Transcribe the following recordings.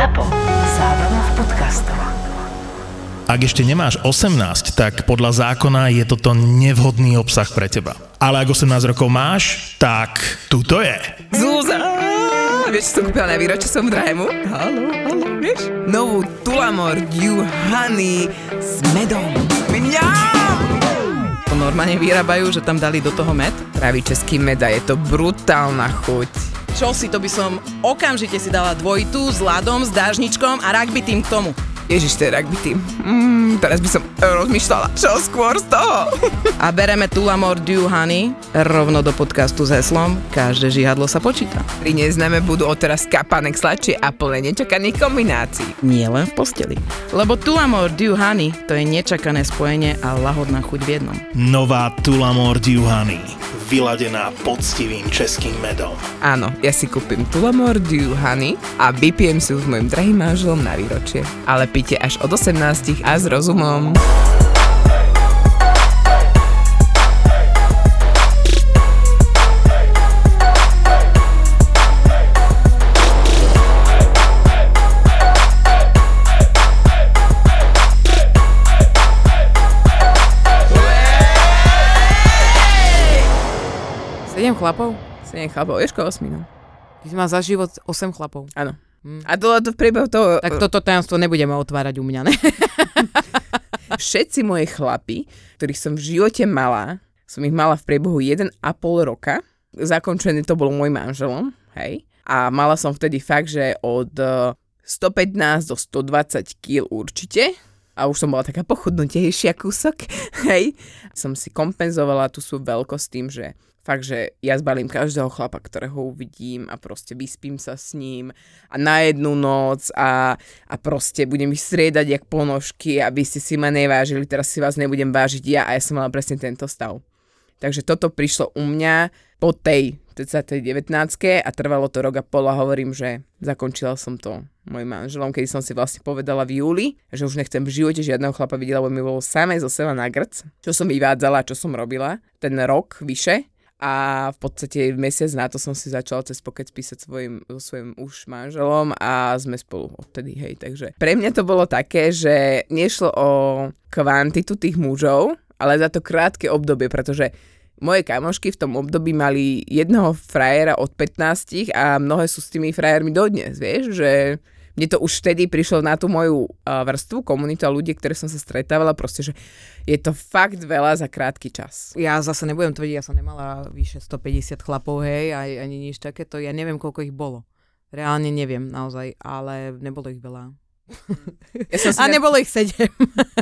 ZAPO. Zábrná v podcastov. Ak ešte nemáš 18, tak podľa zákona je toto nevhodný obsah pre teba. Ale ak 18 rokov máš, tak tuto je. Zúza! Vieš, čo som kúpila na výročie som drahému? Halo, halo, vieš? Novú Tulamor Dew Honey s medom. Mňam! To normálne vyrábajú, že tam dali do toho med? Pravý český med a je to brutálna chuť. Čo si, to by som okamžite si dala dvojitú s ľadom, s dážničkom a rugby tým k tomu. Ježiš, to je rugby tým. Mm, teraz by som rozmýšľala, čo skôr z toho. A bereme Tulamor Dew Honey rovno do podcastu s heslom Každé žihadlo sa počíta. Pri neznáme budú odteraz kapanek sladšie a plné nečakaných kombinácií. Nie len v posteli. Lebo Tulamor Dew Honey to je nečakané spojenie a lahodná chuť v jednom. Nová Tulamor Dew Honey. Vyladená poctivým českým medom. Áno, ja si kúpim Tulamor Dew Honey a vypijem si ju s mojim drahým manželom na výročie. Ale pite až od 18 a s rozumom. Sedem chlapov? Sedem chlapov, Ješko osminu. Ty si mal za život 8 chlapov. Áno. Hm. A to, to v priebehu toho... Tak toto tajomstvo nebudeme otvárať u mňa, ne? Všetci moje chlapi, ktorých som v živote mala, som ich mala v priebehu 1,5 roka. Zakončený to bol môj manželom, hej. A mala som vtedy fakt, že od eh, 115 do 120 kg určite. A už som bola taká pochudnutejšia kúsok, hej. Som si kompenzovala tú svoju veľkosť tým, že fakt, že ja zbalím každého chlapa, ktorého uvidím a proste vyspím sa s ním a na jednu noc a, a proste budem ich striedať jak ponožky, aby ste si ma nevážili, teraz si vás nebudem vážiť ja a ja som mala presne tento stav. Takže toto prišlo u mňa po tej, teda tej 19 a trvalo to rok a pol a hovorím, že zakončila som to mojim manželom, keď som si vlastne povedala v júli, že už nechcem v živote žiadneho chlapa vidieť, lebo mi bolo samé zo seba na grc, čo som vyvádzala, čo som robila, ten rok vyše a v podstate mesiac na to som si začala cez pokec písať svojim, so svojím už manželom a sme spolu odtedy, hej. Takže pre mňa to bolo také, že nešlo o kvantitu tých mužov, ale za to krátke obdobie, pretože moje kamošky v tom období mali jedného frajera od 15 a mnohé sú s tými frajermi dodnes, vieš, že mne to už vtedy prišlo na tú moju uh, vrstvu, komunitu a ľudí, ktoré som sa stretávala, proste, že je to fakt veľa za krátky čas. Ja zase nebudem tvrdiť, ja som nemala vyše 150 chlapov, hej, aj, ani nič takéto. Ja neviem, koľko ich bolo. Reálne neviem naozaj, ale nebolo ich veľa. Ja som si A na- nebolo ich 7.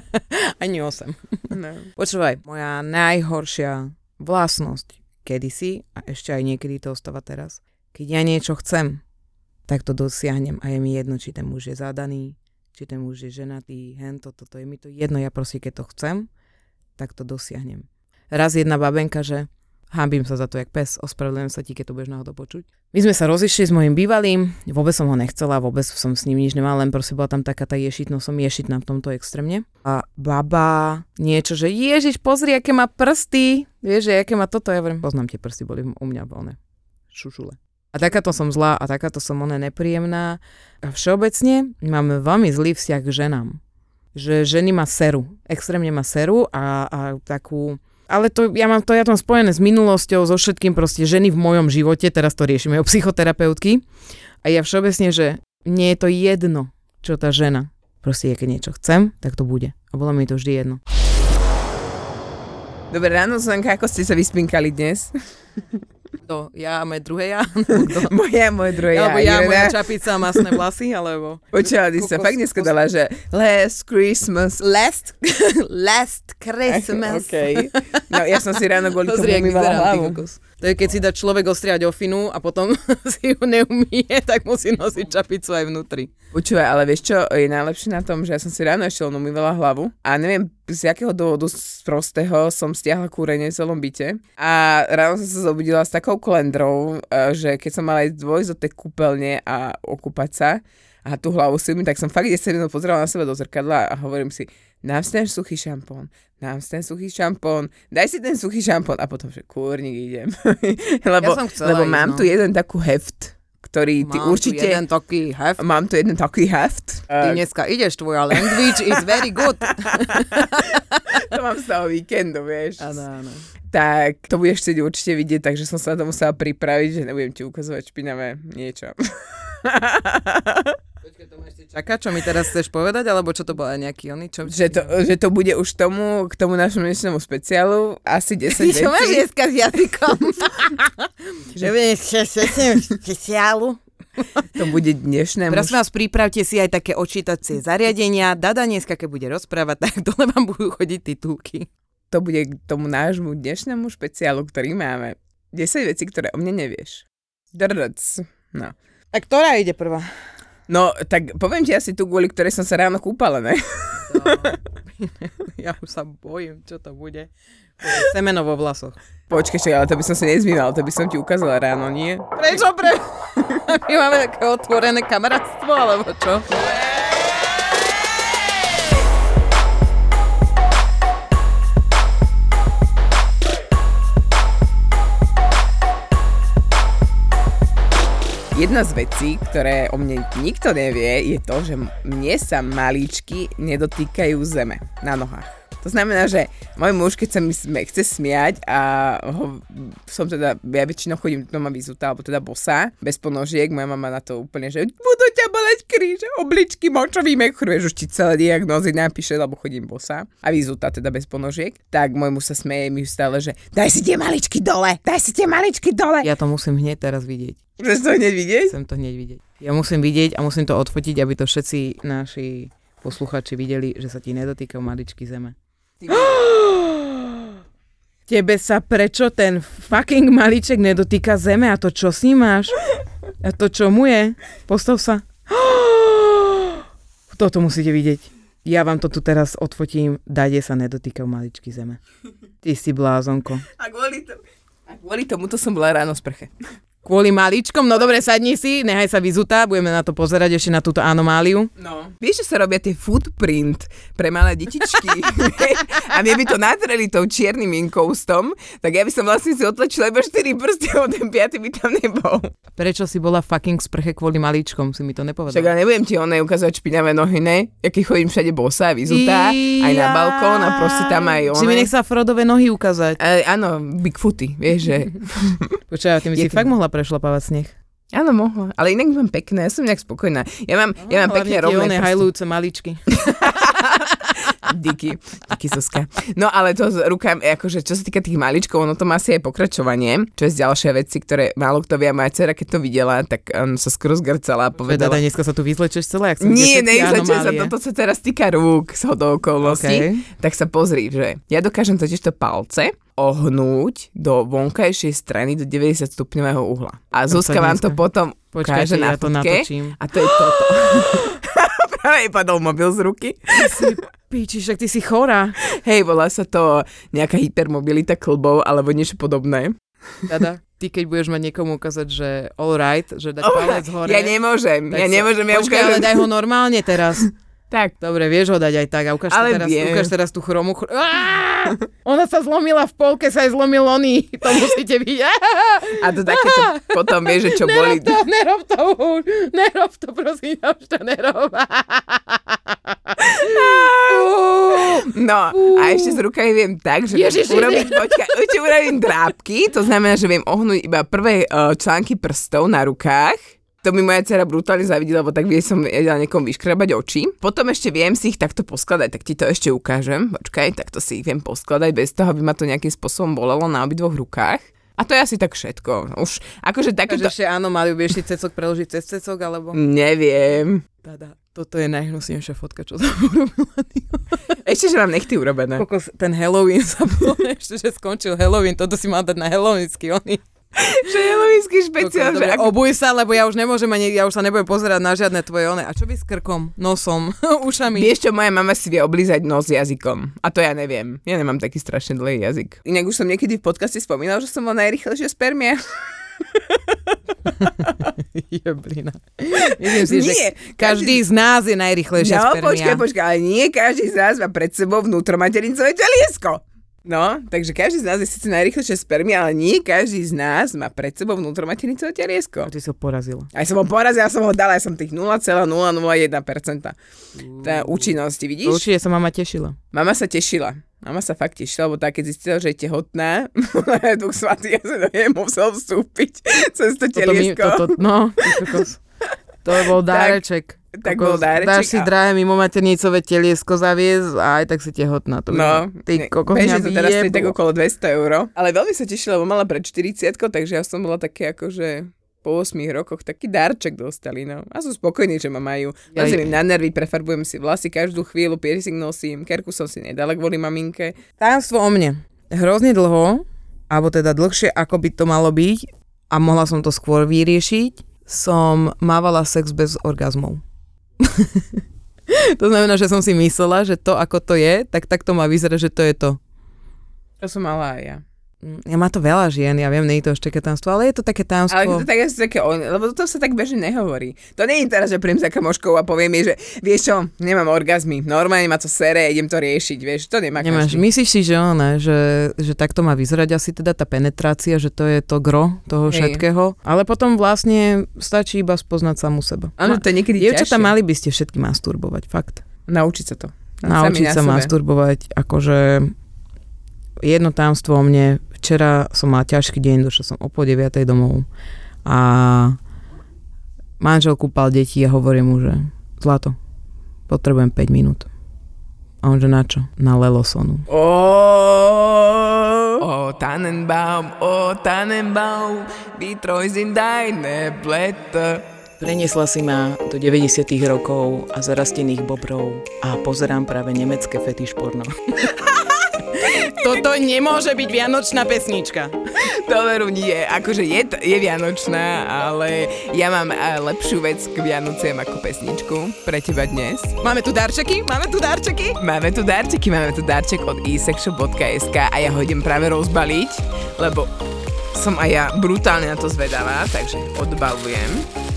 ani 8. No. Počúvaj, moja najhoršia vlastnosť kedysi, a ešte aj niekedy to ostáva teraz, keď ja niečo chcem, tak to dosiahnem a je mi jedno, či ten muž je zadaný, či ten muž je ženatý, hento, toto je mi to jedno, ja proste keď to chcem, tak to dosiahnem. Raz jedna babenka, že hábim sa za to jak pes, ospravedlňujem sa ti, keď to budeš náhodou počuť. My sme sa rozišli s mojim bývalým, vôbec som ho nechcela, vôbec som s ním nič nemala, len proste bola tam taká tá ješitnosť, som ješitná v tomto extrémne. A baba niečo, že Ježiš, pozri, aké má prsty, vieš, že aké má toto, ja hovorím, poznám tie prsty, boli u mňa voľné, šušule. A takáto som zlá a takáto som ona nepríjemná. A všeobecne máme veľmi zlý vzťah k ženám. Že ženy má seru, extrémne má seru a, a takú ale to, ja mám to ja to mám spojené s minulosťou, so všetkým proste ženy v mojom živote, teraz to riešime o psychoterapeutky. A ja všeobecne, že mne je to jedno, čo tá žena. Proste, ja keď niečo chcem, tak to bude. A bolo mi to vždy jedno. Dobre, ráno, Zuzanka, ako ste sa vyspinkali dnes? To ja a moje druhé ja? Moja, moje druhé ja. Alebo ja, Irena. moja čapica a masné vlasy, alebo... Počula, ty sa fakt dneska dala, že last Christmas. Last, last Christmas. Okay. No ja som si ráno kvôli tomu umývala hlavu. kokos. To je, keď si dá človek ostriať ofinu a potom si ju neumie, tak musí nosiť čapicu aj vnútri. Počúvaj, ale vieš čo je najlepšie na tom, že ja som si ráno ešte len umývala hlavu a neviem z jakého dôvodu z prostého som stiahla kúrenie v celom byte a ráno som sa zobudila s takou klendrou, eh, že keď som mala ísť dvojsť do tej kúpeľne a okúpať sa a tú hlavu si umyť, tak som fakt 10 minút pozerala na seba do zrkadla a hovorím si, nám si ten suchý šampón, nám si ten suchý šampón, daj si ten suchý šampón a potom, že kúrnik idem. lebo, Ja lebo ísť, mám no. tu jeden takú heft, ktorý ty Mám určite... tu jeden taký heft. Mám tu jeden taký heft. Ty dneska ideš, tvoja language is very good. to mám z toho víkendu, vieš. Áno, áno. Tak to budeš chcieť určite vidieť, takže som sa na to musela pripraviť, že nebudem ti ukazovať špinavé niečo. Počkaj, to ma ešte čaká, čo mi teraz chceš povedať, alebo čo to bol aj nejaký oný? Čo, že, to, že to bude už tomu, k tomu našemu dnešnému speciálu asi 10 Ty vecí. čo máš dneska s jazykom? že budeš špeciálu. To bude dnešnému... Prosím vás, pripravte si aj také očítacie zariadenia. Dada dneska, keď bude rozprávať, tak dole vám budú chodiť titulky. To bude k tomu nášmu dnešnému špeciálu, ktorý máme. 10 vecí, ktoré o mne nevieš. Drc. No. A ktorá ide prvá? No, tak poviem ti asi tu, kvôli ktorej som sa ráno kúpala, ne? ja už sa bojím, čo to bude. Semeno vo vlasoch. Počkej, čakaj, ale to by som si nezmínala, to by som ti ukázala ráno, nie? Prečo pre... My máme také otvorené kamarátstvo, alebo čo? Jedna z vecí, ktoré o mne nikto nevie, je to, že mne sa malíčky nedotýkajú zeme na nohách. To znamená, že môj muž, keď sa mi sme, chce smiať a ho, som teda, ja väčšinou chodím doma vyzutá, alebo teda bosá, bez ponožiek, moja mama na to úplne, že budú ťa boleť kríže, obličky, močový mechúr, vieš, už ti celé diagnózy napíše, lebo chodím bosá a vyzutá teda bez ponožiek, tak môj muž sa smeje mi stále, že daj si tie maličky dole, daj si tie maličky dole. Ja to musím hneď teraz vidieť. Chceš to hneď vidieť? Chcem to hneď vidieť. Ja musím vidieť a musím to odfotiť, aby to všetci naši posluchači videli, že sa ti nedotýkajú maličky zeme. Tebe sa prečo ten fucking malíček nedotýka zeme a to čo s ním máš? A to čo mu je? Postav sa. Toto musíte vidieť. Ja vám to tu teraz odfotím. Dade sa nedotýkajú maličky zeme. Ty si blázonko. A kvôli, to, a kvôli tomuto som bola ráno sprche. Kvôli maličkom? No dobre, sadni si, nechaj sa vyzutá, budeme na to pozerať ešte na túto anomáliu. No. Vieš, že sa robia tie footprint pre malé detičky a mne by to natreli tou čiernym inkoustom, tak ja by som vlastne si otlačila iba 4 prsty a ten 5 by tam nebol. Prečo si bola fucking sprche kvôli maličkom, si mi to Však nepovedala. ja nebudem ti onej ukázať špinavé nohy, ne? Jaký chodím všade bosa, vyzutá, aj na balkón a proste tam aj Si mi one. nech sa Frodové nohy ukázať. E, áno, Bigfooty, vieš, že... Počkaj, ty mi si fakt mohla prešlapávať sneh. Áno, mohla. Ale inak mám pekné, ja som nejak spokojná. Ja mám, ja mám pekné rovné prsty. hajlujúce maličky. Díky, díky Zuzka. No ale to s rukami, akože čo sa týka tých maličkov, ono to má asi aj pokračovanie, čo je z ďalšia veci, ktoré málo kto vie. Moja dcera, keď to videla, tak um, sa skoro zgrcala a Povedala, povedala, dneska sa tu vyzlečeš celé, ak som nie, neizlečie sa, toto sa teraz týka rúk z hodou okolností. Okay. Tak sa pozri, že ja dokážem totiž to palce ohnúť do vonkajšej strany do 90 stupňového uhla. A Zuzka vám to potom Počkajte, ukáže na ja to natočím. A to je toto. Jej padol mobil z ruky. Píči, však ty si chorá. Hej, volá sa to nejaká hypermobilita klbov alebo niečo podobné. Dada, ty keď budeš mať niekomu ukázať, že all right, že dať palec hore. Ja nemôžem, ja sa- nemôžem, ja Počkaj, ale ukážem. daj ho normálne teraz. Tak, Dobre, vieš ho dať aj tak a ukáž, Ale teraz, viem. ukáž teraz tú chromu. Chr- Á! Ona sa zlomila v polke, sa aj zlomil oný. To musíte vidieť. a to takéto potom vieš, že čo boli. Nerob to, nerob to už. Nerob to, prosím, už to nerob. No, a ešte s rukami viem tak, že Ježiši, urobiť, počkaj, urobím drápky, to znamená, že viem ohnúť iba prvé uh, články prstov na rukách. To mi moja dcera brutálne zavidela, lebo tak vie som vedela niekom vyškrabať oči. Potom ešte viem si ich takto poskladať, tak ti to ešte ukážem. Počkaj, takto si ich viem poskladať bez toho, aby ma to nejakým spôsobom bolelo na obidvoch rukách. A to je asi tak všetko. Už akože takéto... ešte áno, mali by ešte cecok preložiť cez cecok, alebo... Neviem. Dada, toto je najhnusnejšia fotka, čo tam urobila. Ešte, že mám nechty urobené. Kokos, ten Halloween sa bol, ešte, že skončil Halloween, toto si mal dať na Halloweensky, oni. Že je lovický špeciál, že Dobre, ako... Obuj sa, lebo ja už nemôžem ani, ja už sa nebudem pozerať na žiadne tvoje one. A čo by s krkom, nosom, ušami? Vieš čo, moja mama si vie oblízať nos jazykom. A to ja neviem. Ja nemám taký strašne dlhý jazyk. Inak už som niekedy v podcaste spomínal, že som bol najrychlejšia spermia. Jeblina. Myslím si, že Nie, každý z nás je najrychlejšia No, spermia. počkaj, počkaj, ale nie každý z nás má pred sebou vnútromaterincové teliesko. No, takže každý z nás je síce najrychlejšia spermia, ale nie každý z nás má pred sebou vnútromaternicové teliesko. A ty si ho porazila. Aj som ho porazila, som ho dala, ja som tých 0,001% tá účinnosti, vidíš? Určite sa mama tešila. Mama sa tešila. Mama sa fakt tešila, lebo tak, keď zistila, že je tehotná, Duch Svatý, ja sa do nej musel vstúpiť cez to Toto mi, teliesko. toto, no, to bol dáreček. tak Kokos, bol dáreček Dáš si a- drahé mimo maternicové teliesko zaviesť a aj tak si tehotná. To No, ty kokos mňa to teraz vyjeblo. tak okolo 200 eur. Ale veľmi sa tešila, lebo mala pred 40 takže ja som bola také akože po 8 rokoch taký darček dostali, no. A sú spokojní, že ma majú. Lezím im na nervy, prefarbujem si vlasy každú chvíľu, piercing nosím, kerku som si nedala kvôli maminke. Tajomstvo o mne. Hrozne dlho, alebo teda dlhšie, ako by to malo byť, a mohla som to skôr vyriešiť, som mávala sex bez orgazmov. to znamená, že som si myslela, že to, ako to je, tak takto má vyzerať, že to je to. To som mala aj ja. Ja má to veľa žien, ja viem, nie je to ešte také tajomstvo, ale je to také tajomstvo. Ale to tak asi také, lebo to sa tak bežne nehovorí. To nie je teraz, že príjem za kamoškou a poviem jej, že vieš čo, nemám orgazmy, normálne ma to sere, idem to riešiť, vieš, to nemá Nemáš, každý. myslíš si, že ona, že, že takto má vyzerať asi teda tá penetrácia, že to je to gro toho Hej. všetkého, ale potom vlastne stačí iba spoznať samú seba. Áno, to je niekedy Dievčatá mali by ste všetky masturbovať, fakt. Naučiť sa to. Naučiť na sa sebe. masturbovať, akože jedno tajomstvo o mne, včera som mala ťažký deň, došla som o po 9 domov a manžel kúpal deti a hovorím mu, že zlato, potrebujem 5 minút. A on že na čo? Na Lelosonu. O, o Tannenbaum, o Tannenbaum, die treu sind deine Blätter. Preniesla si ma do 90 rokov a zarastených bobrov a pozerám práve nemecké fetiš porno. Toto nemôže byť vianočná pesnička. To veru nie, akože je, je Vianočná, ale ja mám eh, lepšiu vec k Vianociam ako pesničku pre teba dnes. Máme tu darčeky? Máme tu darčeky? Máme tu darčeky, máme tu darček od isexshop.sk a ja ho idem práve rozbaliť, lebo som aj ja brutálne na to zvedavá, takže odbalujem.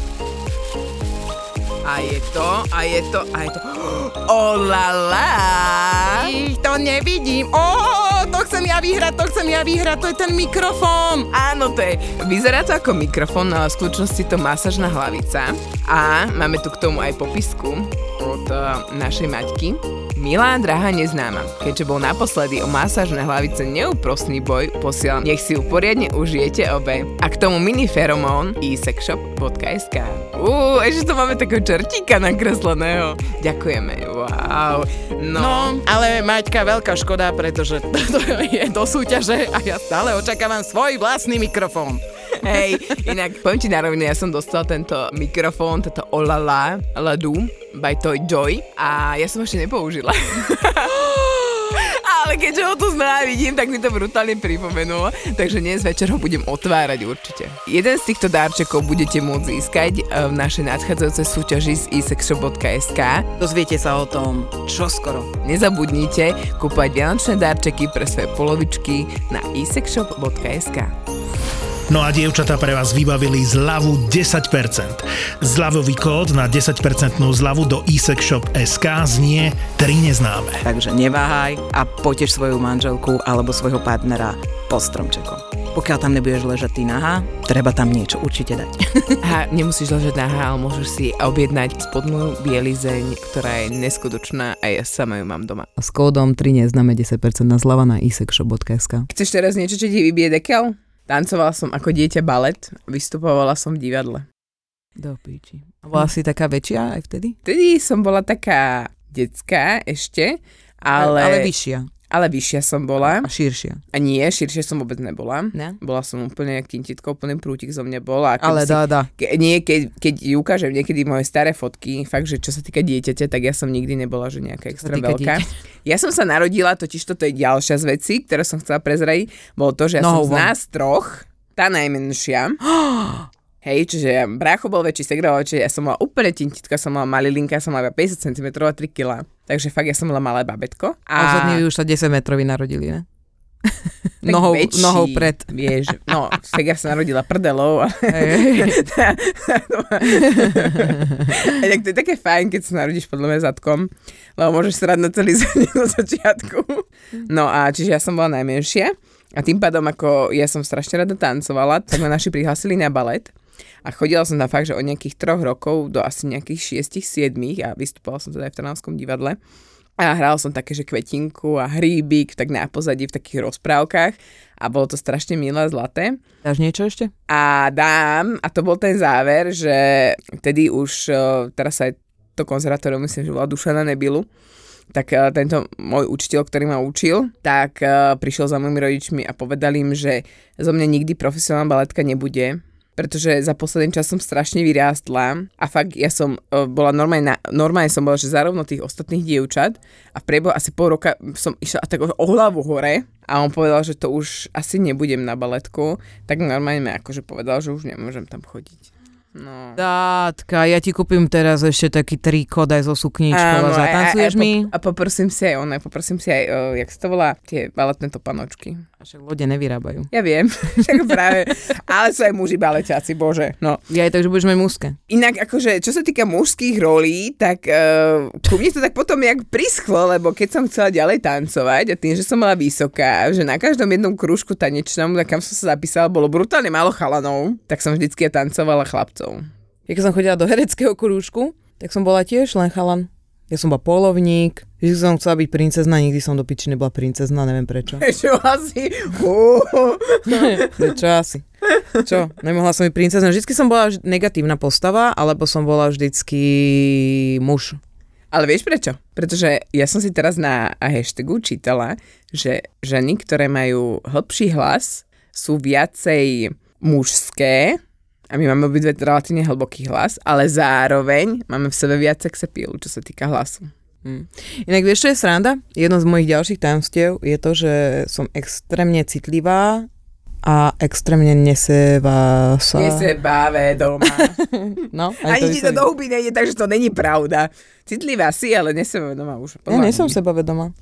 A je to, a je to, a je to... Oh la la! Ich to nevidím. Ó, to chcem ja vyhrať, to chcem ja vyhrať, to je ten mikrofón. Áno, to je, vyzerá to ako mikrofón, ale v skutočnosti to masažná hlavica. A máme tu k tomu aj popisku od uh, našej Maťky. Milá, drahá neznáma, keďže bol naposledy o masážne hlavice neúprostný boj, posielam, nech si ju poriadne užijete obe. A k tomu mini feromón isexshop.sk Uú, ešte to máme takého čertíka nakresleného. Ďakujeme, wow. No, No, ale Maťka, veľká škoda, pretože to je do súťaže a ja stále očakávam svoj vlastný mikrofón. Hej, inak poviem ti na rovine, ja som dostal tento mikrofón, toto Olala Ladu by Toy Joy a ja som ešte nepoužila. Ale keďže ho tu znova vidím, tak mi to brutálne pripomenulo. Takže dnes večer ho budem otvárať určite. Jeden z týchto dárčekov budete môcť získať eh, v našej nadchádzajúcej súťaži z isexshop.sk. Dozviete sa o tom čoskoro. Nezabudnite kúpať vianočné dárčeky pre svoje polovičky na isexshop.sk. No a dievčatá pre vás vybavili zľavu 10%. Zľavový kód na 10% zľavu do eSexShop.sk znie 3 neznáme. Takže neváhaj a potež svoju manželku alebo svojho partnera pod stromčekom. Pokiaľ tam nebudeš ležať ty nahá, treba tam niečo určite dať. A nemusíš ležať nahá, ale môžeš si objednať spodnú bielizeň, ktorá je neskutočná a ja sama ju mám doma. S kódom 3 neznáme 10% na zľava na isexshop.sk. Chceš teraz niečo, čo ti vybije dekel? Tancovala som ako dieťa balet, vystupovala som v divadle. Do píči. A bola si taká väčšia aj vtedy? Vtedy som bola taká detská ešte, ale, ale vyššia ale vyššia som bola. a širšia. A nie, širšie som vôbec nebola. Ne? Bola som úplne jak tintitka, úplný prútik zo mňa bola. Ale si, dá, dá. ke, nie, keď, keď ukážem niekedy moje staré fotky, fakt, že čo sa týka dieťaťa, tak ja som nikdy nebola, že nejaká extra veľká. Ja som sa narodila, totiž toto je ďalšia z vecí, ktoré som chcela prezradiť, bolo to, že ja Nohou som z von. nás troch, tá najmenšia, Hej, čiže ja, brácho bol väčší, segra väčší, ja som mala úplne tintitka, som mala malilinka, som mala iba 50 cm a 3 kg. Takže fakt ja som mala malé babetko. A ostatní už sa 10 metrovi narodili, ne? Nohou, väčší, nohou pred. Vieš, no, tak ja som narodila prdelou. Ale... A tak to je také fajn, keď sa narodíš podľa mňa zadkom, lebo môžeš srať na celý zem na začiatku. No a čiže ja som bola najmenšia a tým pádom, ako ja som strašne rada tancovala, tak ma naši prihlásili na balet. A chodila som tam fakt, že od nejakých troch rokov do asi nejakých šiestich, siedmých a vystupovala som teda aj v Trnavskom divadle. A hral som také, že kvetinku a hríbik, tak na pozadí v takých rozprávkach a bolo to strašne milé, zlaté. Dáš niečo ešte? A dám, a to bol ten záver, že vtedy už, eh, teraz aj to konzervatórium, myslím, že bola Dušana Nebilu, tak eh, tento môj učiteľ, ktorý ma učil, tak eh, prišiel za mojimi rodičmi a povedal im, že zo mňa nikdy profesionálna baletka nebude, pretože za posledný čas som strašne vyrástla a fakt ja som uh, bola normálne, na, normálne som bola, že zarovno tých ostatných dievčat a v priebehu asi pol roka som išla tak o, hlavu hore a on povedal, že to už asi nebudem na baletku, tak normálne mi akože povedal, že už nemôžem tam chodiť. No. Dátka, ja ti kúpim teraz ešte taký trikot aj so sukničkou a Áno, zatancuješ a, a, mi? A poprosím si aj ono, poprosím si aj, uh, jak sa to volá, tie baletné topanočky. A však lode nevyrábajú. Ja viem, však práve, ale sú aj muži baletiaci, bože, no. Ja aj tak, že budeš mať mužské. Inak akože, čo sa týka mužských rolí, tak uh, ku mne to tak potom jak prischlo, lebo keď som chcela ďalej tancovať a tým, že som bola vysoká, že na každom jednom krúžku tanečnom, na kam som sa zapísala, bolo brutálne málo chalanov, tak som vždycky tancovala chlapcov. Ja keď som chodila do hereckého krúžku, tak som bola tiež len chalan. Ja som bola polovník, vždy som chcela byť princezna, nikdy som do piči nebola princezna, neviem prečo. Čo asi? Čo asi? Čo? Nemohla som byť princezna. Vždycky som bola negatívna postava, alebo som bola vždycky muž. Ale vieš prečo? Pretože ja som si teraz na hashtagu čítala, že ženy, ktoré majú hlbší hlas, sú viacej mužské, a my máme obidve relatívne hlboký hlas, ale zároveň máme v sebe viac sexapílu, čo sa týka hlasu. Hm. Inak vieš, čo je sranda? Jedno z mojich ďalších tajomstiev je to, že som extrémne citlivá a extrémne neseva sa. Nesebáve doma. No, Ani ti to do huby nejde, takže to není pravda. Citlivá si, ale nesebáve doma už. Ja nie som sebavedomá.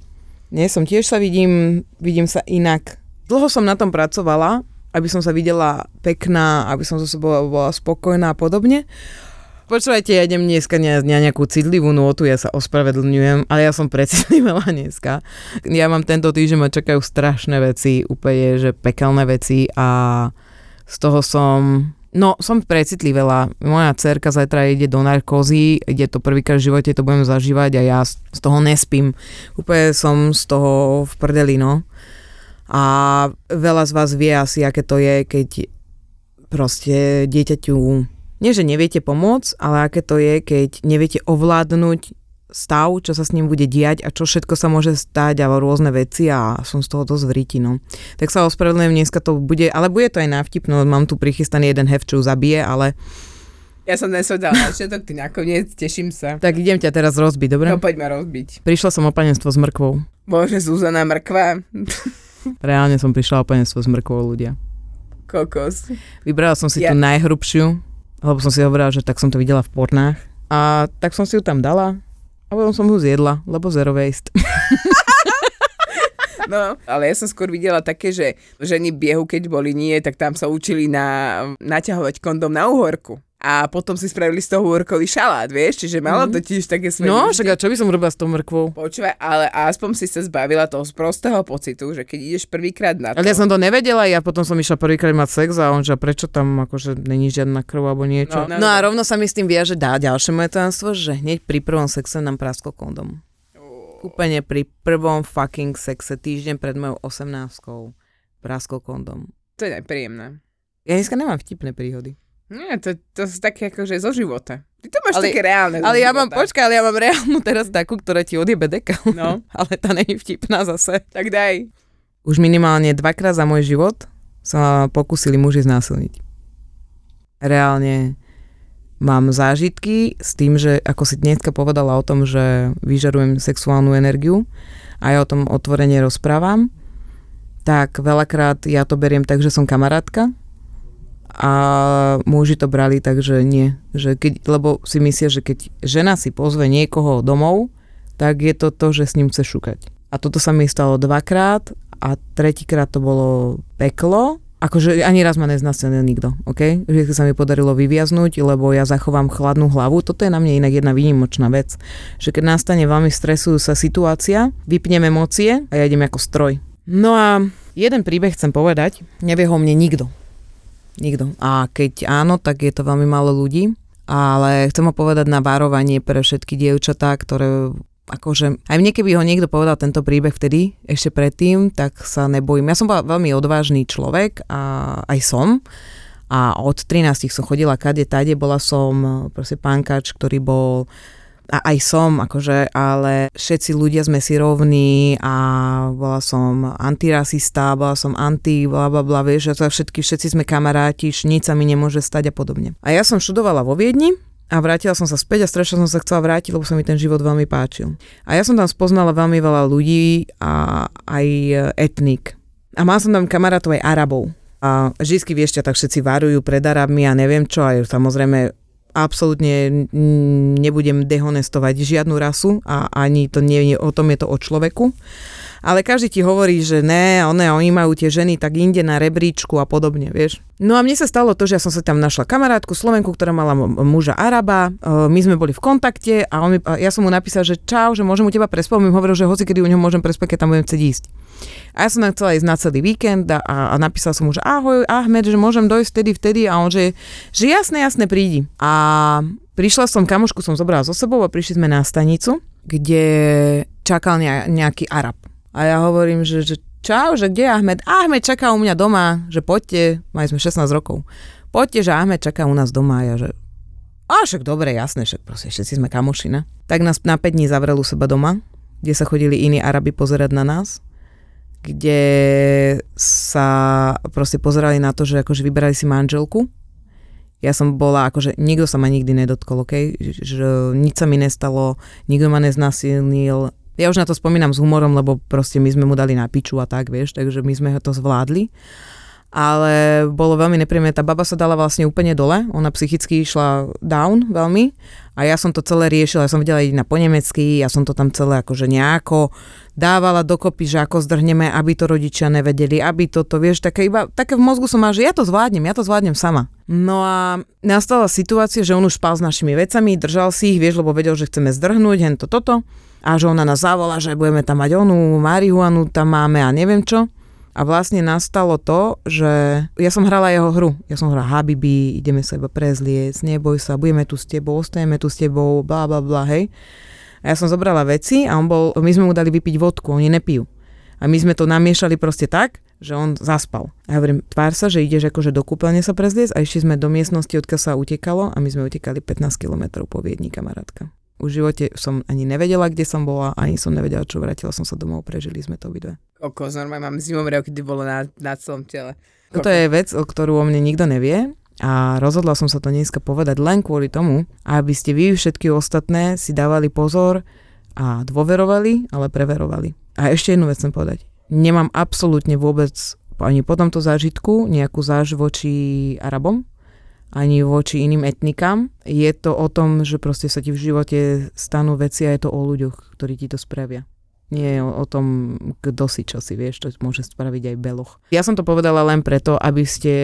Nie som, tiež sa vidím, vidím sa inak. Dlho som na tom pracovala, aby som sa videla pekná, aby som so sebou bola spokojná a podobne. Počúvajte, ja idem dneska na, na nejakú citlivú nôtu, ja sa ospravedlňujem, ale ja som precitlivala dneska. Ja mám tento týždeň, ma čakajú strašné veci, úplne, že pekelné veci a z toho som No, som precitlivela. Moja cerka zajtra ide do narkózy, ide to prvýkrát v živote, to budem zažívať a ja z toho nespím. Úplne som z toho v prdeli, no. A veľa z vás vie asi, aké to je, keď proste dieťaťu, nie že neviete pomôcť, ale aké to je, keď neviete ovládnuť stav, čo sa s ním bude diať a čo všetko sa môže stať a rôzne veci a som z toho dosť v ríti, no. Tak sa ospravedlňujem, dneska to bude, ale bude to aj návtip, no mám tu prichystaný jeden hef, čo ju zabije, ale Ja som dnes dala začiatok, ty nakoniec, teším sa. tak idem ťa teraz rozbiť, dobre? No poďme rozbiť. Prišla som o panenstvo s mrkvou. Bože, Zuzana Mrkva. Reálne som prišla o panenstvo s mrkvou ľudia. Kokos. Vybrala som si Ja- tú najhrubšiu, lebo som si hovorila, že tak som to videla v pornách. A tak som si ju tam dala a potom som ju zjedla, lebo zero waste. No, ale ja som skôr videla také, že ženy biehu, keď boli nie, tak tam sa učili na, naťahovať kondom na uhorku. A potom si spravili z toho uhorkový šalát, vieš? Čiže malo to tiež také svoje... No, však a čo by som robila s tou mrkvou? Počúvaj, ale aspoň si sa zbavila toho z prostého pocitu, že keď ideš prvýkrát na to... Ale ja som to nevedela, ja potom som išla prvýkrát mať sex a on, že prečo tam akože není žiadna krv alebo niečo. No, No, no, no a no. rovno sa mi s tým viaže dá ďalšie moje tajomstvo, že hneď pri prvom sexe nám praskol kondom. Úplne pri prvom fucking sexe, týždeň pred mojou 18 praskol kondom. To je nepríjemné. Ja dneska nemám vtipné príhody. Nie, to, to sú také akože zo života. Ty to máš Ale- také reálne Ale ja mám, počkaj, ale ja mám reálnu teraz takú, ktorá ti odjebe deka. No, ale tá není vtipná zase. tak daj. Už minimálne dvakrát za môj život sa pokúsili muži znásilniť. Reálne mám zážitky s tým, že ako si dneska povedala o tom, že vyžarujem sexuálnu energiu a ja o tom otvorene rozprávam, tak veľakrát ja to beriem tak, že som kamarátka a muži to brali tak, že nie. Že keď, lebo si myslia, že keď žena si pozve niekoho domov, tak je to to, že s ním chce šukať. A toto sa mi stalo dvakrát a tretíkrát to bolo peklo. Akože ani raz ma neznasilnil nikto, OK? Vždy sa mi podarilo vyviaznúť, lebo ja zachovám chladnú hlavu. Toto je na mne inak jedna výnimočná vec, že keď nastane veľmi stresujúca situácia, vypnem emócie a ja idem ako stroj. No a jeden príbeh chcem povedať, nevie ho mne nikto. Nikto. A keď áno, tak je to veľmi málo ľudí. Ale chcem ho povedať na varovanie pre všetky dievčatá, ktoré akože, aj mne keby ho niekto povedal tento príbeh vtedy, ešte predtým, tak sa nebojím. Ja som bola veľmi odvážny človek a aj som. A od 13 som chodila kade, tade, bola som proste pánkač, ktorý bol a aj som, akože, ale všetci ľudia sme si rovní a bola som antirasista, bola som anti, bla bla bla, vieš, a všetky, všetci sme kamaráti, nič sa mi nemôže stať a podobne. A ja som študovala vo Viedni, a vrátila som sa späť a strašne som sa chcela vrátiť, lebo sa mi ten život veľmi páčil. A ja som tam spoznala veľmi veľa ľudí a aj etnik. A mal som tam kamarátov aj Arabov. A vždy vieš, tak všetci varujú pred Arabmi a neviem čo, aj samozrejme absolútne nebudem dehonestovať žiadnu rasu a ani to nie je o tom, je to o človeku ale každý ti hovorí, že ne, one, oni majú tie ženy tak inde na rebríčku a podobne, vieš. No a mne sa stalo to, že ja som sa tam našla kamarátku Slovenku, ktorá mala muža Araba, e, my sme boli v kontakte a, on mi, a ja som mu napísal, že čau, že môžem u teba prespať, mi hovoril, že hoci kedy u neho môžem prespať, keď tam budem chcieť ísť. A ja som tam chcela ísť na celý víkend a, a napísal som mu, že ahoj Ahmed, že môžem dojsť vtedy, vtedy a on, že, že jasne, jasne, prídi. A prišla som, kamošku som zobrala so sebou a prišli sme na stanicu, kde čakal nejaký Arab. A ja hovorím, že, že čau, že kde je Ahmed? Ahmed čaká u mňa doma, že poďte, mali sme 16 rokov. Poďte, že Ahmed čaká u nás doma. A ja, že a však dobre, jasné, však proste všetci sme kamoši, ne? Tak nás na 5 dní zavrel u seba doma, kde sa chodili iní Arabi pozerať na nás, kde sa proste pozerali na to, že akože vyberali si manželku. Ja som bola, akože nikto sa ma nikdy nedotkol, okay? že nič sa mi nestalo, nikto ma neznasilnil, ja už na to spomínam s humorom, lebo proste my sme mu dali na piču a tak, vieš, takže my sme to zvládli. Ale bolo veľmi nepríjemné. Tá baba sa dala vlastne úplne dole, ona psychicky išla down veľmi a ja som to celé riešila, ja som vedela na po nemecky, ja som to tam celé akože nejako dávala dokopy, že ako zdrhneme, aby to rodičia nevedeli, aby toto, vieš, také iba, také v mozgu som mala, že ja to zvládnem, ja to zvládnem sama. No a nastala situácia, že on už spal s našimi vecami, držal si ich, vieš, lebo vedel, že chceme zdrhnúť, hen to, toto a že ona nás zavolá, že budeme tam mať onú marihuanu, tam máme a neviem čo. A vlastne nastalo to, že ja som hrala jeho hru. Ja som hrala Habibi, ideme sa iba prezliecť, neboj sa, budeme tu s tebou, ostajeme tu s tebou, bla bla bla, hej. A ja som zobrala veci a on bol, my sme mu dali vypiť vodku, oni nepijú. A my sme to namiešali proste tak, že on zaspal. A ja hovorím, tvár sa, že ideš akože do kúpeľne sa prezliecť a išli sme do miestnosti, odkiaľ sa utekalo a my sme utekali 15 km po Viedni, kamarátka. Už v živote som ani nevedela, kde som bola, ani som nevedela, čo vrátila som sa domov, prežili sme to obidve. Kokos, normálne mám zimomriav, kedy bolo na, na celom tele. Kokos. Toto je vec, o ktorú o mne nikto nevie a rozhodla som sa to dneska povedať len kvôli tomu, aby ste vy všetky ostatné si dávali pozor a dôverovali, ale preverovali. A ešte jednu vec chcem povedať. Nemám absolútne vôbec ani po tomto zážitku nejakú záž voči Arabom, ani voči iným etnikám. Je to o tom, že proste sa ti v živote stanú veci a je to o ľuďoch, ktorí ti to spravia. Nie je o, tom, kto si čo si, vieš, to môže spraviť aj beloch. Ja som to povedala len preto, aby ste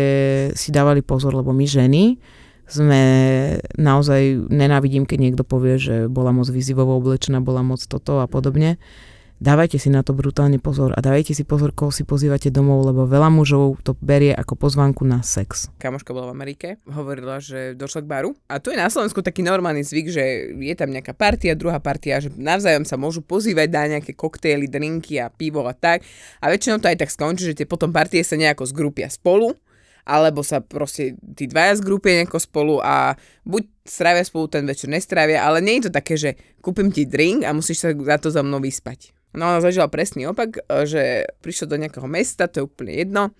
si dávali pozor, lebo my ženy sme naozaj, nenávidím, keď niekto povie, že bola moc vyzivovo oblečená, bola moc toto a podobne dávajte si na to brutálne pozor a dávajte si pozor, koho si pozývate domov, lebo veľa mužov to berie ako pozvánku na sex. Kamoška bola v Amerike, hovorila, že došla k baru a tu je na Slovensku taký normálny zvyk, že je tam nejaká partia, druhá partia, že navzájom sa môžu pozývať, dá nejaké koktejly, drinky a pivo a tak a väčšinou to aj tak skončí, že tie potom partie sa nejako zgrupia spolu alebo sa proste tí dvaja zgrupia nejako spolu a buď strávia spolu ten večer, nestrávia, ale nie je to také, že kúpim ti drink a musíš sa za to za mnou vyspať. No ona zažila presný opak, e, že prišla do nejakého mesta, to je úplne jedno,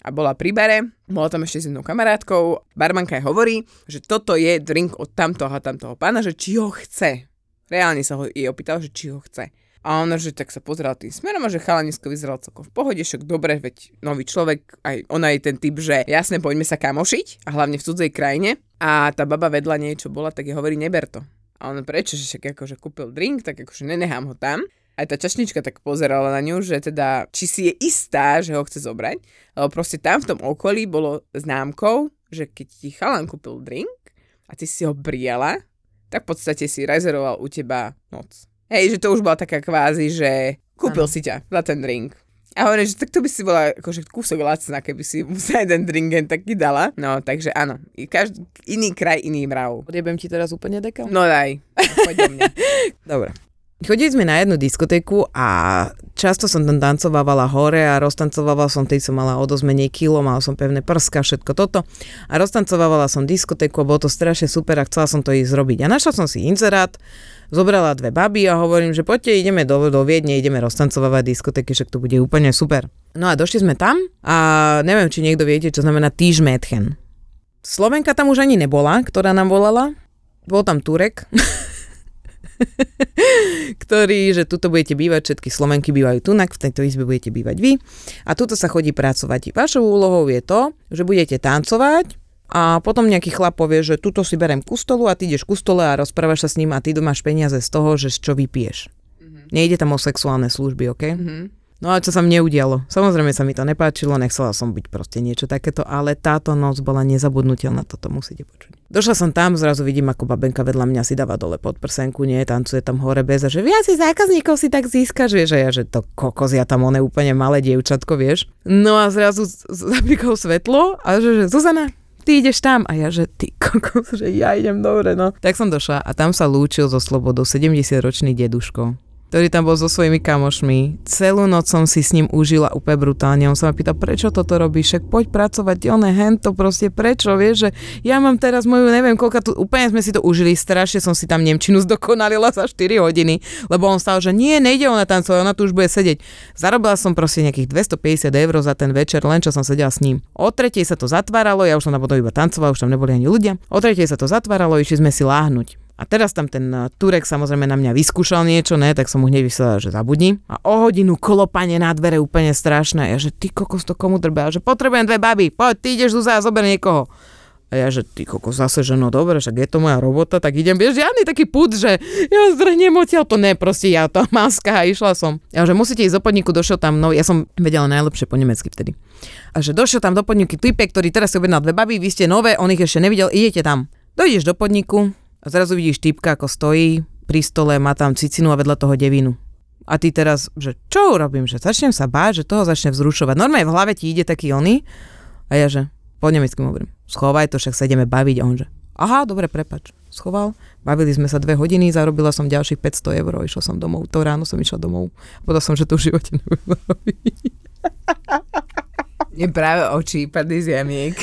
a bola pri bare, bola tam ešte s jednou kamarátkou, barmanka jej hovorí, že toto je drink od tamtoho a tamtoho pána, že či ho chce. Reálne sa ho jej opýtal, že či ho chce. A ona, že tak sa pozrela tým smerom a že chalanisko vyzeral celkom v pohode, však dobre, veď nový človek, aj ona je ten typ, že jasne, poďme sa kamošiť a hlavne v cudzej krajine. A tá baba vedľa niečo bola, tak je hovorí, neber to. A on prečo, že však akože kúpil drink, tak akože nenechám ho tam. A aj tá čašnička tak pozerala na ňu, že teda, či si je istá, že ho chce zobrať, lebo proste tam v tom okolí bolo známkou, že keď ti chalan kúpil drink a ty si ho prijala, tak v podstate si rezervoval u teba noc. Hej, že to už bola taká kvázi, že kúpil ano. si ťa za ten drink. A hovorím, že tak to by si bola akože kúsok lacná, keby si mu sa jeden drink taký dala. No, takže áno, každý, iný kraj, iný mrav. Odjebem ti teraz úplne deka? No daj, poď Dobre. Chodili sme na jednu diskotéku a často som tam tancovávala hore a roztancovávala som, tej som mala o dosť menej kilo, mala som pevné prska, všetko toto. A roztancovávala som diskotéku a bolo to strašne super a chcela som to ísť zrobiť. A našla som si inzerát, zobrala dve baby a hovorím, že poďte, ideme do, do Viedne, ideme roztancovávať diskotéky, však to bude úplne super. No a došli sme tam a neviem, či niekto viete, čo znamená týžmetchen. Slovenka tam už ani nebola, ktorá nám volala. Bol tam Turek. ktorý, že tuto budete bývať, všetky Slovenky bývajú tunak, v tejto izbe budete bývať vy a tuto sa chodí pracovať. Vašou úlohou je to, že budete tancovať a potom nejaký chlap povie, že tuto si berem ku stolu a ty ideš ku stole a rozprávaš sa s ním a ty máš peniaze z toho, že z čo vypiješ. Mm-hmm. Nejde tam o sexuálne služby, ok? Mm-hmm. No a čo sa mne udialo? Samozrejme sa mi to nepáčilo, nechcela som byť proste niečo takéto, ale táto noc bola nezabudnutelná, toto musíte počuť. Došla som tam, zrazu vidím, ako babenka vedľa mňa si dáva dole pod prsenku, nie, tancuje tam hore bez a že viac si zákazníkov si tak získaš, vieš, a ja, že to kokos, ja tam one úplne malé dievčatko, vieš. No a zrazu zaplikol svetlo a že, že Zuzana, ty ideš tam. A ja, že ty kokos, že ja idem dobre, no. Tak som došla a tam sa lúčil so slobodou 70-ročný deduško ktorý tam bol so svojimi kamošmi. Celú noc som si s ním užila úplne brutálne. On sa ma pýta, prečo toto robíš, však poď pracovať, one hento, proste prečo, vieš, že ja mám teraz moju, neviem, koľka tu, úplne sme si to užili, strašne som si tam Nemčinu zdokonalila za 4 hodiny, lebo on stal, že nie, nejde ona tancovať, ona tu už bude sedieť. Zarobila som proste nejakých 250 eur za ten večer, len čo som sedela s ním. O tretej sa to zatváralo, ja už som tam potom iba tancovala, už tam neboli ani ľudia. O tretej sa to zatváralo, išli sme si láhnuť. A teraz tam ten eh, Turek samozrejme na mňa vyskúšal niečo, ne, tak som mu hneď vyslela, že zabudni. A o hodinu kolopanie na dvere úplne strašné. Ja, že ty kokos to komu drbe? že potrebujem dve baby, poď, ty ideš Zuzá a zober niekoho. A ja, že ty kokos zase, že no dobre, však je to moja robota, tak idem, vieš, žiadny taký put, že ja zdrhnem odtiaľ, to ne, proste ja to maska a išla som. Ja, že musíte ísť do podniku, došiel tam, no ja som vedela najlepšie po nemecky vtedy. A že došiel tam do podniku type, ktorý teraz si objednal dve baby, vy ste nové, on ich ešte nevidel, idete tam. Dojdeš do podniku, a zrazu vidíš typka, ako stojí pri stole, má tam cicinu a vedľa toho devinu. A ty teraz, že čo urobím, že začnem sa báť, že toho začne vzrušovať. Normálne v hlave ti ide taký oný. A ja, že po nemecky hovorím, schovaj to, však sa ideme baviť. A on, že aha, dobre, prepač. Schoval, bavili sme sa dve hodiny, zarobila som ďalších 500 eur, išla som domov, to ráno som išla domov. Povedal som, že to v živote nebudem robiť. Je práve oči padli z jamiek.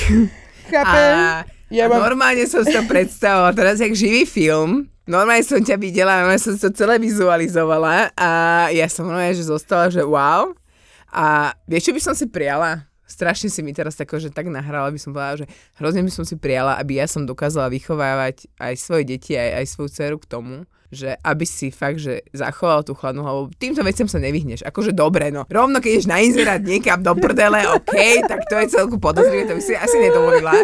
Chápem. A ja mám... Normálne som si to predstavovala, teraz jak živý film. Normálne som ťa videla, normálne som to celé vizualizovala a ja som normálne, že zostala, že wow. A vieš, čo by som si prijala? Strašne si mi teraz tako, že tak nahrala, by som povedala, že hrozne by som si prijala, aby ja som dokázala vychovávať aj svoje deti, aj, aj svoju dceru k tomu, že aby si fakt, že zachoval tú chladnú hlavu. Týmto veciam sa nevyhneš. Akože dobre, no. Rovno keď ideš na inzerát niekam do prdele, OK, tak to je celku podozrivé, to by si asi nedovolila.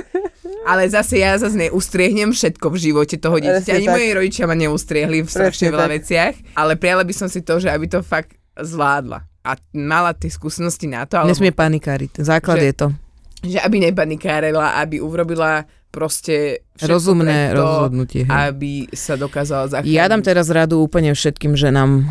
Ale zase ja zase neustriehnem všetko v živote toho dieťaťa. Ani moji rodičia ma neustriehli v strašne veľa tak. veciach. Ale prijala by som si to, že aby to fakt zvládla. A mala tie skúsenosti na to. Alebo, Nesmie panikáriť. Základ že, je to. Že aby nepanikárila, aby urobila proste rozumné preto, rozhodnutie. Hej. Aby sa dokázala zachrániť. Ja dám teraz radu úplne všetkým ženám,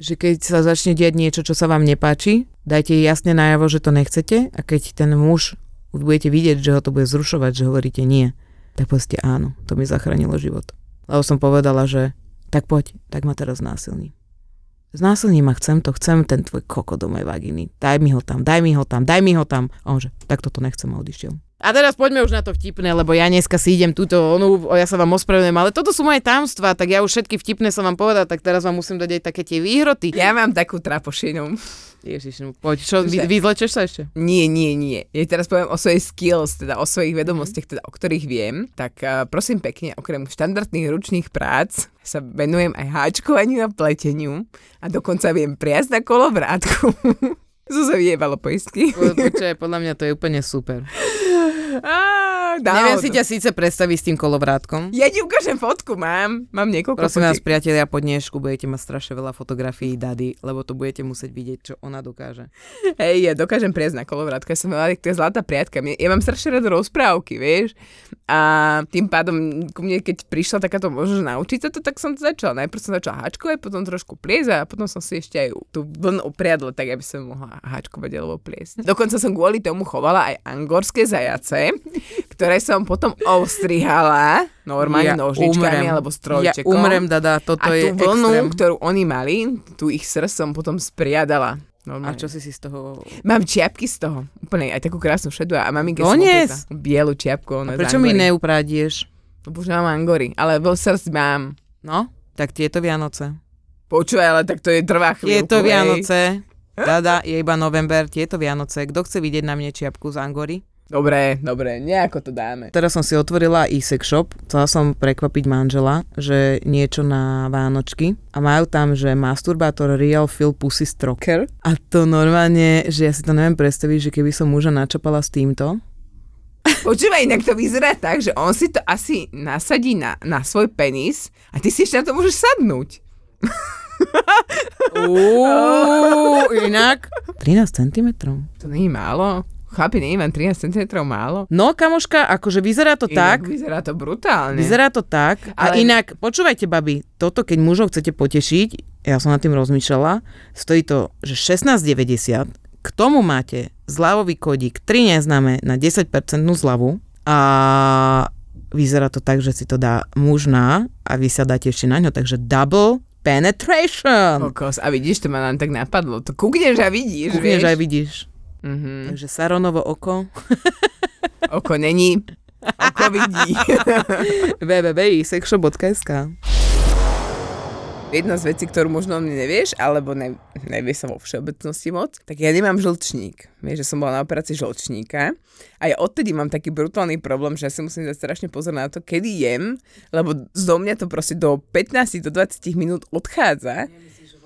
že keď sa začne diať niečo, čo sa vám nepáči, dajte jasne najavo, že to nechcete a keď ten muž budete vidieť, že ho to bude zrušovať, že hovoríte nie, tak povedzte áno, to mi zachránilo život. Lebo som povedala, že tak poď, tak ma teraz násilní. Znásilní ma, chcem to, chcem ten tvoj koko do mojej vagíny. Daj mi ho tam, daj mi ho tam, daj mi ho tam. A on že, tak toto nechcem a odišiel. A teraz poďme už na to vtipné, lebo ja dneska si idem túto, onu, ja sa vám ospravedlňujem, ale toto sú moje tajomstvá, tak ja už všetky vtipné som vám povedal, tak teraz vám musím dať aj také tie výhroty. Ja mám takú trapošinu. Ježiš, no poď, čo, vy, vyzlečeš sa ešte? Nie, nie, nie. Ja teraz poviem o svojich skills, teda o svojich vedomostiach, teda o ktorých viem. Tak uh, prosím pekne, okrem štandardných ručných prác sa venujem aj háčkovaniu a pleteniu a dokonca viem priazť na kolovrátku. Zuzа vyjebalo poistky. Počkaj, podľa mňa to je úplne super. ah! Á, Neviem si ťa síce predstaviť s tým kolovrátkom. Ja ti ukážem fotku, mám. Mám niekoľko Prosím vás, fotiek. priatelia, po dnešku budete mať strašne veľa fotografií Dady, lebo to budete musieť vidieť, čo ona dokáže. Hej, ja dokážem prejsť na kolovrátka, ja som veľa, to je zlatá priatka. Ja mám strašne rada rozprávky, vieš. A tým pádom ku mne, keď prišla takáto možnosť naučiť sa to, tak som to začala. Najprv som začala háčkovať, potom trošku pliesť a potom som si ešte aj tú vlnu upriadla, tak aby som mohla háčkovať alebo pliesť. Dokonca som kvôli tomu chovala aj angorské zajace, ktoré som potom ostrihala normálne Ja nožničkami umrem. alebo strojčekom. Ja umrem, Dada, toto a je tú vlnu, extrém. ktorú oni mali, tú ich srs som potom spriadala. A Normálne. čo si si z toho... Mám čiapky z toho. Úplne aj takú krásnu šedu a maminke Donies! som opäť bielu čiapku. A prečo mi neupradieš? Lebo už mám angory, ale vo srdci mám. No, tak tieto Vianoce. Počúvaj, ale tak to je trvá chvíľku. Tieto. Vianoce. Dada, je iba november, tieto Vianoce. Kto chce vidieť na mne čiapku z Angory? Dobre, dobre, nejako to dáme. Teraz som si otvorila e-sex shop, chcela som prekvapiť manžela, že niečo na Vánočky a majú tam, že masturbátor Real Feel Pussy Stroker a to normálne, že ja si to neviem predstaviť, že keby som muža načapala s týmto, Počúvaj, inak to vyzerá tak, že on si to asi nasadí na, na svoj penis a ty si ešte na to môžeš sadnúť. Uuu, inak 13 cm. To nie je málo. Chlapi, nie vám 13 cm málo? No, kamoška, akože vyzerá to Inak tak, Vyzerá to brutálne. Vyzerá to tak. A Ale- inak, počúvajte, babi, toto keď mužov chcete potešiť, ja som nad tým rozmýšľala, stojí to, že 16,90, k tomu máte zľavový kódik 3 neznáme na 10% zľavu a vyzerá to tak, že si to dá muž na a vy sa dáte ešte na ňo, takže double penetration. Kokos. A vidíš, to ma len tak napadlo. To kúkneš a vidíš, Kúkneš vieš. aj vidíš. Mhm. Takže Saronovo oko Oko není. Oko vidí. www.sexshop.sk Jedna z vecí, ktorú možno mne nevieš, alebo ne, nevie sa vo všeobecnosti moc, tak ja nemám žlčník. Vieš, že som bola na operácii žlčníka a ja odtedy mám taký brutálny problém, že ja si musím dať strašne pozor na to, kedy jem, lebo zo mňa to proste do 15 do 20 minút odchádza.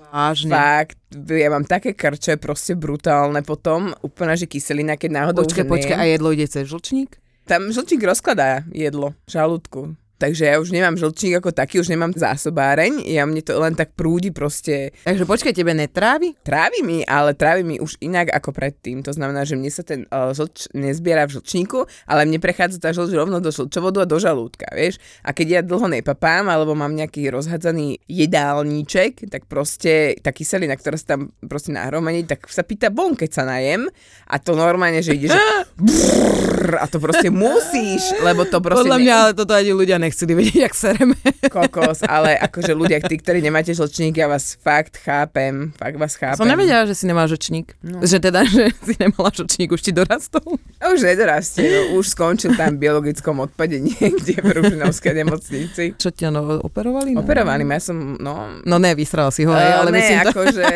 Vážne. Fakt, ja mám také krče proste brutálne potom, úplne, že kyselina, keď náhodou Počkaj, počkaj, a jedlo ide cez žlčník? Tam žlčník rozkladá jedlo žalúdku. Takže ja už nemám žlčník ako taký, už nemám zásobáreň, ja mne to len tak prúdi proste Takže počkaj, tebe netrávi? Trávi mi, ale trávi mi už inak ako predtým. To znamená, že mne sa ten uh, žlč nezbiera v žlčníku, ale mne prechádza tá žlč rovno do žlčovodu a do žalúdka, vieš. A keď ja dlho nepapám, alebo mám nejaký rozhadzaný jedálniček, tak proste tá kyselina, ktorá sa tam proste nahromadí, tak sa pýta bon, keď sa najem. A to normálne, že ide, že brrr, a to proste musíš, lebo to proste... Podľa ne- mňa ale toto ani ľudia nechceli vedieť, jak sereme. kokos, ale akože ľudia, tí, ktorí nemáte žlčník, ja vás fakt chápem, fakt vás chápem. Som nevedela, že si nemá žočník. No. Že teda, že si nemala žočník, už ti dorastol. Už nedorastie, no, už skončil tam v biologickom odpade niekde v Ružinovskej nemocnici. Čo ťa no, operovali? No? Operovaný, ja som, no... No ne, vysrala si ho, Uh, ale ne, myslím to... akože,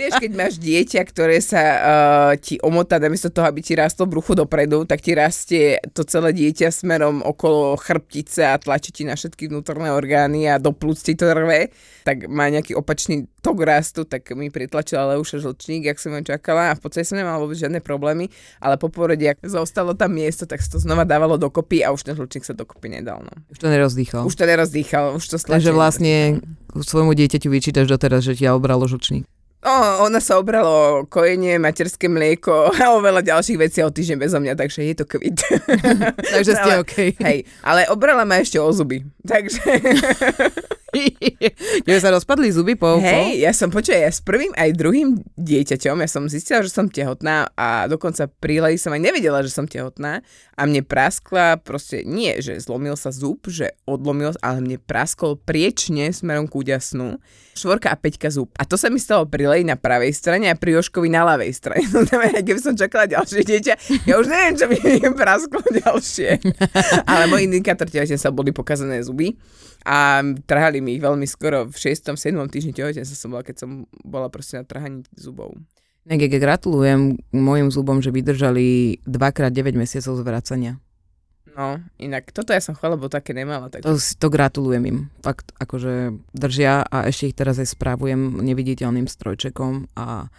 vieš, keď máš dieťa, ktoré sa uh, ti omotá, namiesto toho, aby ti rástlo bruchu dopredu, tak ti rastie to celé dieťa smerom okolo chrbtice a tlačí ti na všetky vnútorné orgány a do plúc ti to rve, tak má nejaký opačný tok rastu, tak mi pritlačila Leuša žlčník, jak som ju čakala a v podstate som nemala vôbec žiadne problémy, ale po porode, ak zostalo tam miesto, tak sa to znova dávalo dokopy a už ten žlčník sa dokopy nedal. No. Už to nerozdýchal. Už to nerozdýchal, už to stlačil. Takže vlastne svojmu dieťaťu vyčítaš doteraz, že ti obralo žočník. O, ona sa obralo kojenie, materské mlieko a oveľa ďalších vecí o týždeň bezo mňa, takže je to kvit. Takže ste Ale- OK. Hej, ale obrala ma ešte o zuby. Takže, Tebe sa rozpadli zuby po hej, ja som počuj, ja s prvým aj druhým dieťaťom, ja som zistila, že som tehotná a dokonca pri som aj nevedela, že som tehotná a mne praskla proste, nie, že zlomil sa zub, že odlomil, ale mne praskol priečne smerom k úďasnu. Štvorka a peťka zub. A to sa mi stalo pri na pravej strane a pri Joškovi na ľavej strane. To znamená, keby som čakala ďalšie dieťa, ja už neviem, čo mi prasklo ďalšie. Ale môj indikátor tehotenstva boli pokazané zuby a trhali mi ich veľmi skoro v 6. 7. týždni tehotenstva som bola, keď som bola proste na trhaní zubov. Negege, gratulujem mojim zubom, že vydržali 2x9 mesiacov zvracania. No, inak toto ja som chvala, lebo také nemala. Tak... To, to gratulujem im. Fakt, akože držia a ešte ich teraz aj správujem neviditeľným strojčekom a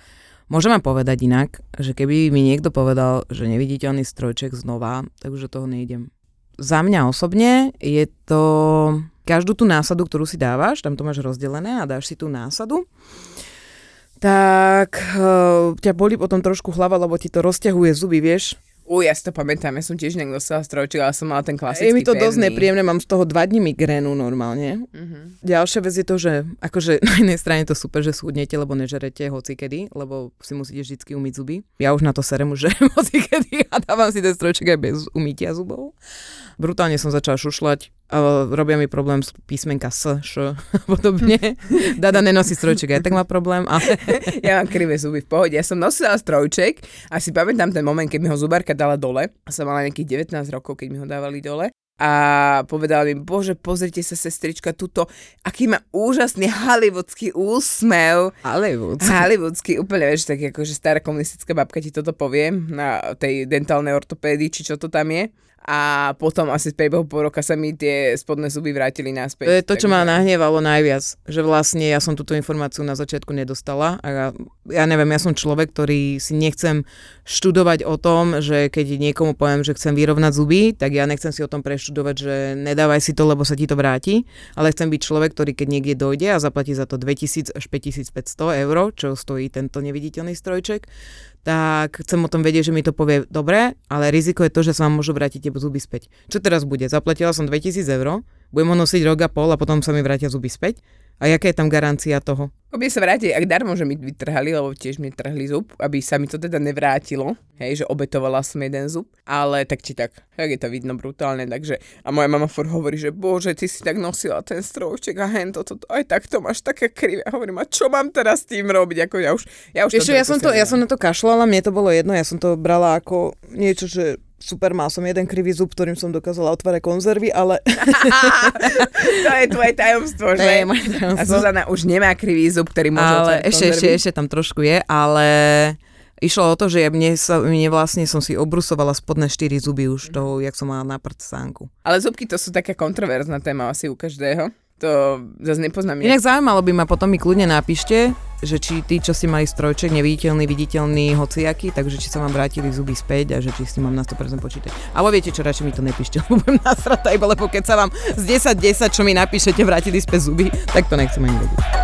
Môžem vám povedať inak, že keby mi niekto povedal, že neviditeľný strojček znova, tak už do toho nejdem. Za mňa osobne je to každú tú násadu, ktorú si dávaš, tam to máš rozdelené a dáš si tú násadu, tak uh, ťa boli potom trošku hlava, lebo ti to rozťahuje zuby, vieš, U, ja si to pamätám, ja som tiež niekto nosila strojček, ale som mala ten klasický Je mi to dosť pevný. nepríjemné, mám z toho dva dní migrénu normálne. Mhm. Ďalšia vec je to, že akože na jednej strane to super, že schudnete, lebo nežerete hoci kedy, lebo si musíte vždy umyť zuby. Ja už na to serem už žerem hoci kedy a dávam si ten strojček aj bez umytia zubov. Brutálne som začala šušľať, a robia mi problém s písmenka S, Š a podobne. Dada nenosí strojček, aj tak má problém, ale Ja mám krivé zuby v pohode. Ja som nosila strojček a si pamätám ten moment, keď mi ho zubárka dala dole. A som mala nejakých 19 rokov, keď mi ho dávali dole. A povedala mi, bože, pozrite sa, sestrička, tuto, aký má úžasný hollywoodský úsmev. vôbec. Hollywoodský, úplne, vieš, tak akože stará komunistická babka ti toto povie na tej dentálnej ortopédii, či čo to tam je. A potom asi v priebehu pol roka sa mi tie spodné zuby vrátili naspäť. To je to, čo ma nahnevalo najviac, že vlastne ja som túto informáciu na začiatku nedostala a ja, ja neviem, ja som človek, ktorý si nechcem študovať o tom, že keď niekomu poviem, že chcem vyrovnať zuby, tak ja nechcem si o tom preštudovať, že nedávaj si to, lebo sa ti to vráti, ale chcem byť človek, ktorý keď niekde dojde a zaplatí za to 2000 až 5500 eur, čo stojí tento neviditeľný strojček, tak chcem o tom vedieť, že mi to povie dobre, ale riziko je to, že sa vám môžu vrátiť tie zuby späť. Čo teraz bude? Zaplatila som 2000 eur, budem ho nosiť rok a pol a potom sa mi vrátia zuby späť? A jaká je tam garancia toho? Keby sa vráti, ak darmo, že mi vytrhali, lebo tiež mi trhli zub, aby sa mi to teda nevrátilo, hej, že obetovala som jeden zub, ale tak či tak, tak je to vidno brutálne, takže a moja mama furt hovorí, že bože, ty si tak nosila ten strojček a hen toto, to, aj tak to máš také krivé. A hovorím, a čo mám teraz s tým robiť, ako ja už, ja už toto ja som, to, ja som na to kašľala, mne to bolo jedno, ja som to brala ako niečo, že super, mal som jeden krivý zub, ktorým som dokázala otvárať konzervy, ale... to je tvoje tajomstvo, To že? je moje A tajomstvo. Zuzana už nemá krivý zub, ktorý môže ale otvárať ešte, ešte, konzervy. ešte tam trošku je, ale išlo o to, že ja mne, sa, mne vlastne som si obrusovala spodné štyri zuby už toho, jak som mala na prd sánku. Ale zubky to sú taká kontroverzná téma asi u každého. To zase nepoznám. Inak zaujímalo by ma, potom mi kľudne napíšte, že či tí, čo si mali strojček, neviditeľný, viditeľný, hociaký, takže či sa vám vrátili zuby späť a že či si mám na 100% počítať. Alebo viete čo, radšej mi to nepíšte, lebo budem nasratá iba, lebo keď sa vám z 10-10, čo mi napíšete, vrátili späť zuby, tak to nechcem ani vedieť.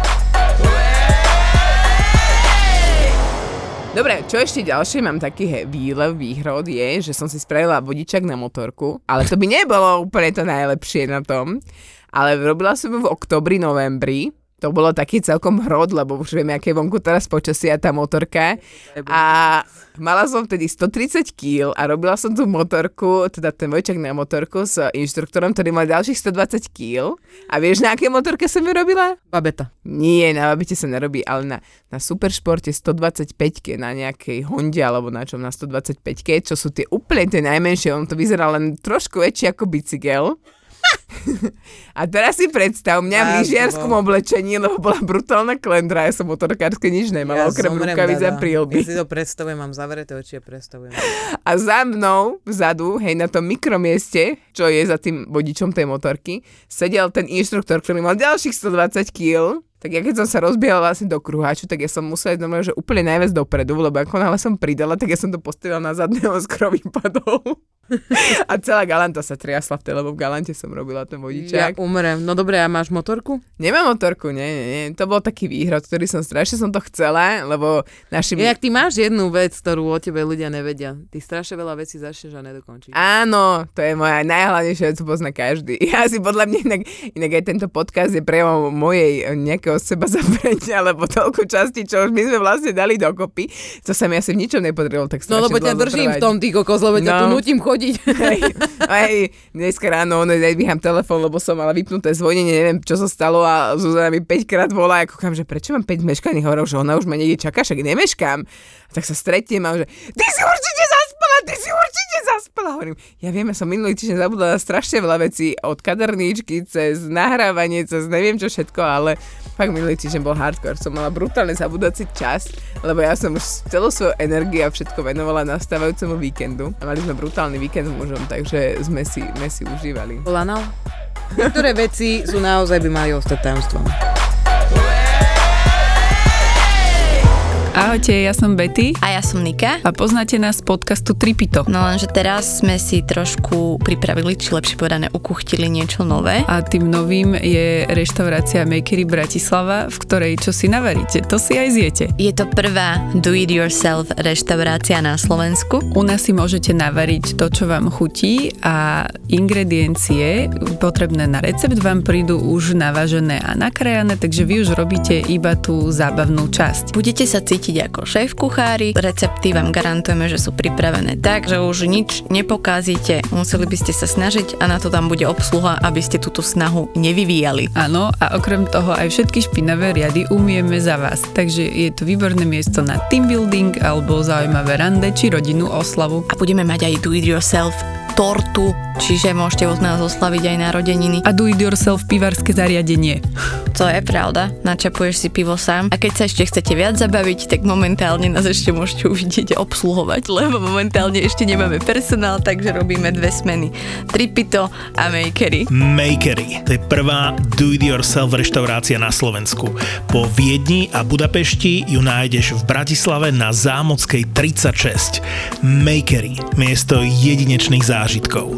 Dobre, čo ešte ďalšie mám taký he, výlev, výhrod je, že som si spravila vodičak na motorku, ale to by nebolo úplne to najlepšie na tom. Ale robila som ju v oktobri, novembri. To bolo taký celkom hrod, lebo už vieme, aké vonku teraz počasie a tá motorka. A mala som vtedy 130 kg a robila som tú motorku, teda ten vojčak na motorku s inštruktorom, ktorý mal ďalších 120 kg. A vieš, na aké motorke som ju robila? Babeta. Nie, na babite sa nerobí, ale na, na superšporte 125 na nejakej Honde alebo na čom na 125 čo sú tie úplne tie najmenšie, on to vyzerá len trošku väčší ako bicykel. A teraz si predstav mňa v lyžiarskom oblečení, lebo bola brutálna klendra, ja som motorkárske nič nemala, okrem rukavic a prílby. Ja si to predstavujem, mám zavreté oči a predstavujem. A za mnou, vzadu, hej, na tom mikromieste, čo je za tým vodičom tej motorky, sedel ten inštruktor, ktorý mal ďalších 120 kg. Tak ja keď som sa rozbiehala vlastne do kruháču, tak ja som musela ísť normálne, že úplne najviac dopredu, lebo ako náhle som pridala, tak ja som to postavila na zadného skoro vypadol. A celá Galanta sa triasla v tej, lebo v Galante som robila ten Ja vodičák. umrem. No dobre, a máš motorku? Nemám motorku, nie, nie, nie. To bol taký výhrad, ktorý som strašne som to chcela, lebo našim... Jak ty máš jednu vec, ktorú o tebe ľudia nevedia. Ty strašne veľa vecí začneš a nedokončíš. Áno, to je moja najhlavnejšia vec, pozná každý. Ja si podľa mňa inak, inak aj tento podcast je prejavom mojej eh, nejakého seba zaprenia, lebo toľko častí, čo už my sme vlastne dali dokopy, to sa mi asi v ničom nepodrilo tak No lebo ťa držím v zotrvať. tom, ty kokos, lebo ťa No. tu nutím chodiť. Hej, aj dneska ráno ono, nedvíham telefón, lebo som mala vypnuté zvonenie, neviem, čo sa stalo a Zuzana mi 5 krát volá, ako kam, že prečo mám 5 meškaní, hovorím, že ona už ma niekde čaká, však nemeškám. A tak sa stretnem a že ty si určite zaspala, ty si určite zaspala. Hovorím, ja viem, ja som minulý týždeň zabudla na strašne veľa vecí, od kaderníčky cez nahrávanie, cez neviem čo všetko, ale fakt minulý týždeň bol hardcore. Som mala brutálne zabudací čas, lebo ja som už celú svoju energiu a všetko venovala nastávajúcemu víkendu. A mali sme brutálny víkend s mužom, takže sme si, sme si užívali. Polanal? Niektoré veci sú naozaj by mali ostať tajomstvom. Ahojte, ja som Betty A ja som Nika. a poznáte nás z podcastu Tripito. No lenže teraz sme si trošku pripravili, či lepšie povedané, ukuchtili niečo nové. A tým novým je reštaurácia Makery Bratislava, v ktorej čo si navaríte, to si aj zjete. Je to prvá do-it-yourself reštaurácia na Slovensku. U nás si môžete navariť to, čo vám chutí a ingrediencie potrebné na recept vám prídu už navažené a nakrájané, takže vy už robíte iba tú zábavnú časť. Budete sa cítiť ako šéf kuchári, recepty vám garantujeme, že sú pripravené tak, že už nič nepokázite, museli by ste sa snažiť a na to tam bude obsluha, aby ste túto snahu nevyvíjali. Áno, a okrem toho aj všetky špinavé riady umieme za vás, takže je to výborné miesto na team building alebo zaujímavé rande či rodinnú oslavu. A budeme mať aj do-it-yourself tortu, čiže môžete od nás oslaviť aj narodeniny. A do it yourself pivarské zariadenie. To je pravda, načapuješ si pivo sám. A keď sa ešte chcete viac zabaviť, tak momentálne nás ešte môžete uvidieť obsluhovať, lebo momentálne ešte nemáme personál, takže robíme dve smeny. Tripito a Makery. Makery. To je prvá do-it-yourself reštaurácia na Slovensku. Po Viedni a Budapešti ju nájdeš v Bratislave na Zámockej 36. Makery. Miesto jedinečných zážitkov.